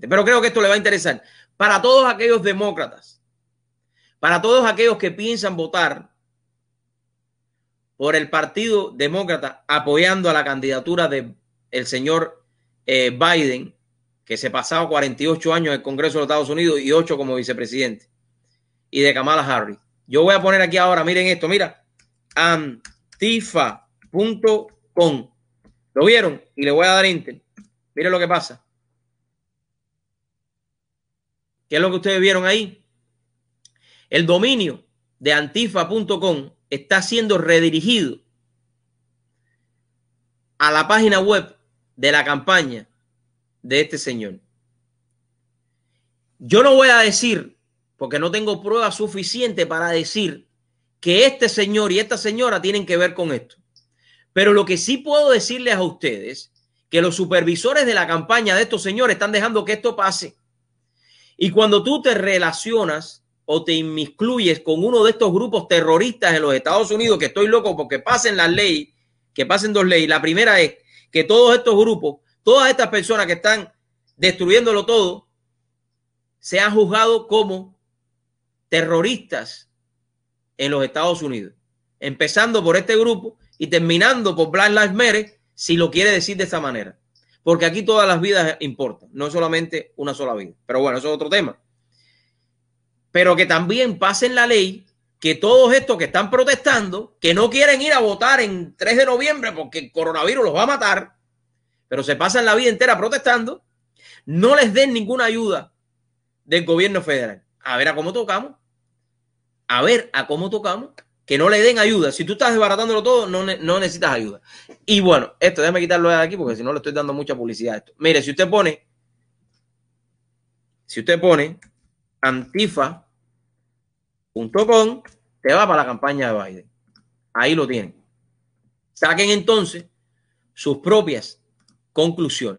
Pero creo que esto le va a interesar. Para todos aquellos demócratas, para todos aquellos que piensan votar por el Partido Demócrata apoyando a la candidatura del el señor eh, Biden, que se pasado 48 años en el Congreso de los Estados Unidos y 8 como vicepresidente, y de Kamala Harris. Yo voy a poner aquí ahora, miren esto, mira, antifa.com. ¿Lo vieron? Y le voy a dar enter. Miren lo que pasa. ¿Qué es lo que ustedes vieron ahí? El dominio de antifa.com está siendo redirigido a la página web de la campaña de este señor. Yo no voy a decir, porque no tengo prueba suficiente para decir que este señor y esta señora tienen que ver con esto. Pero lo que sí puedo decirles a ustedes, que los supervisores de la campaña de estos señores están dejando que esto pase. Y cuando tú te relacionas o te inmiscuyes con uno de estos grupos terroristas en los Estados Unidos, que estoy loco porque pasen las leyes, que pasen dos leyes. La primera es que todos estos grupos, todas estas personas que están destruyéndolo todo, sean juzgados como terroristas en los Estados Unidos. Empezando por este grupo y terminando por Black Lives Matter, si lo quiere decir de esa manera. Porque aquí todas las vidas importan, no solamente una sola vida. Pero bueno, eso es otro tema pero que también pasen la ley que todos estos que están protestando, que no quieren ir a votar en 3 de noviembre porque el coronavirus los va a matar, pero se pasan la vida entera protestando, no les den ninguna ayuda del gobierno federal. A ver a cómo tocamos. A ver a cómo tocamos. Que no le den ayuda. Si tú estás desbaratándolo todo, no, no necesitas ayuda. Y bueno, esto déjame quitarlo de aquí porque si no le estoy dando mucha publicidad a esto. Mire, si usted pone, si usted pone Antifa .com te va para la campaña de Biden. Ahí lo tienen. Saquen entonces sus propias conclusiones.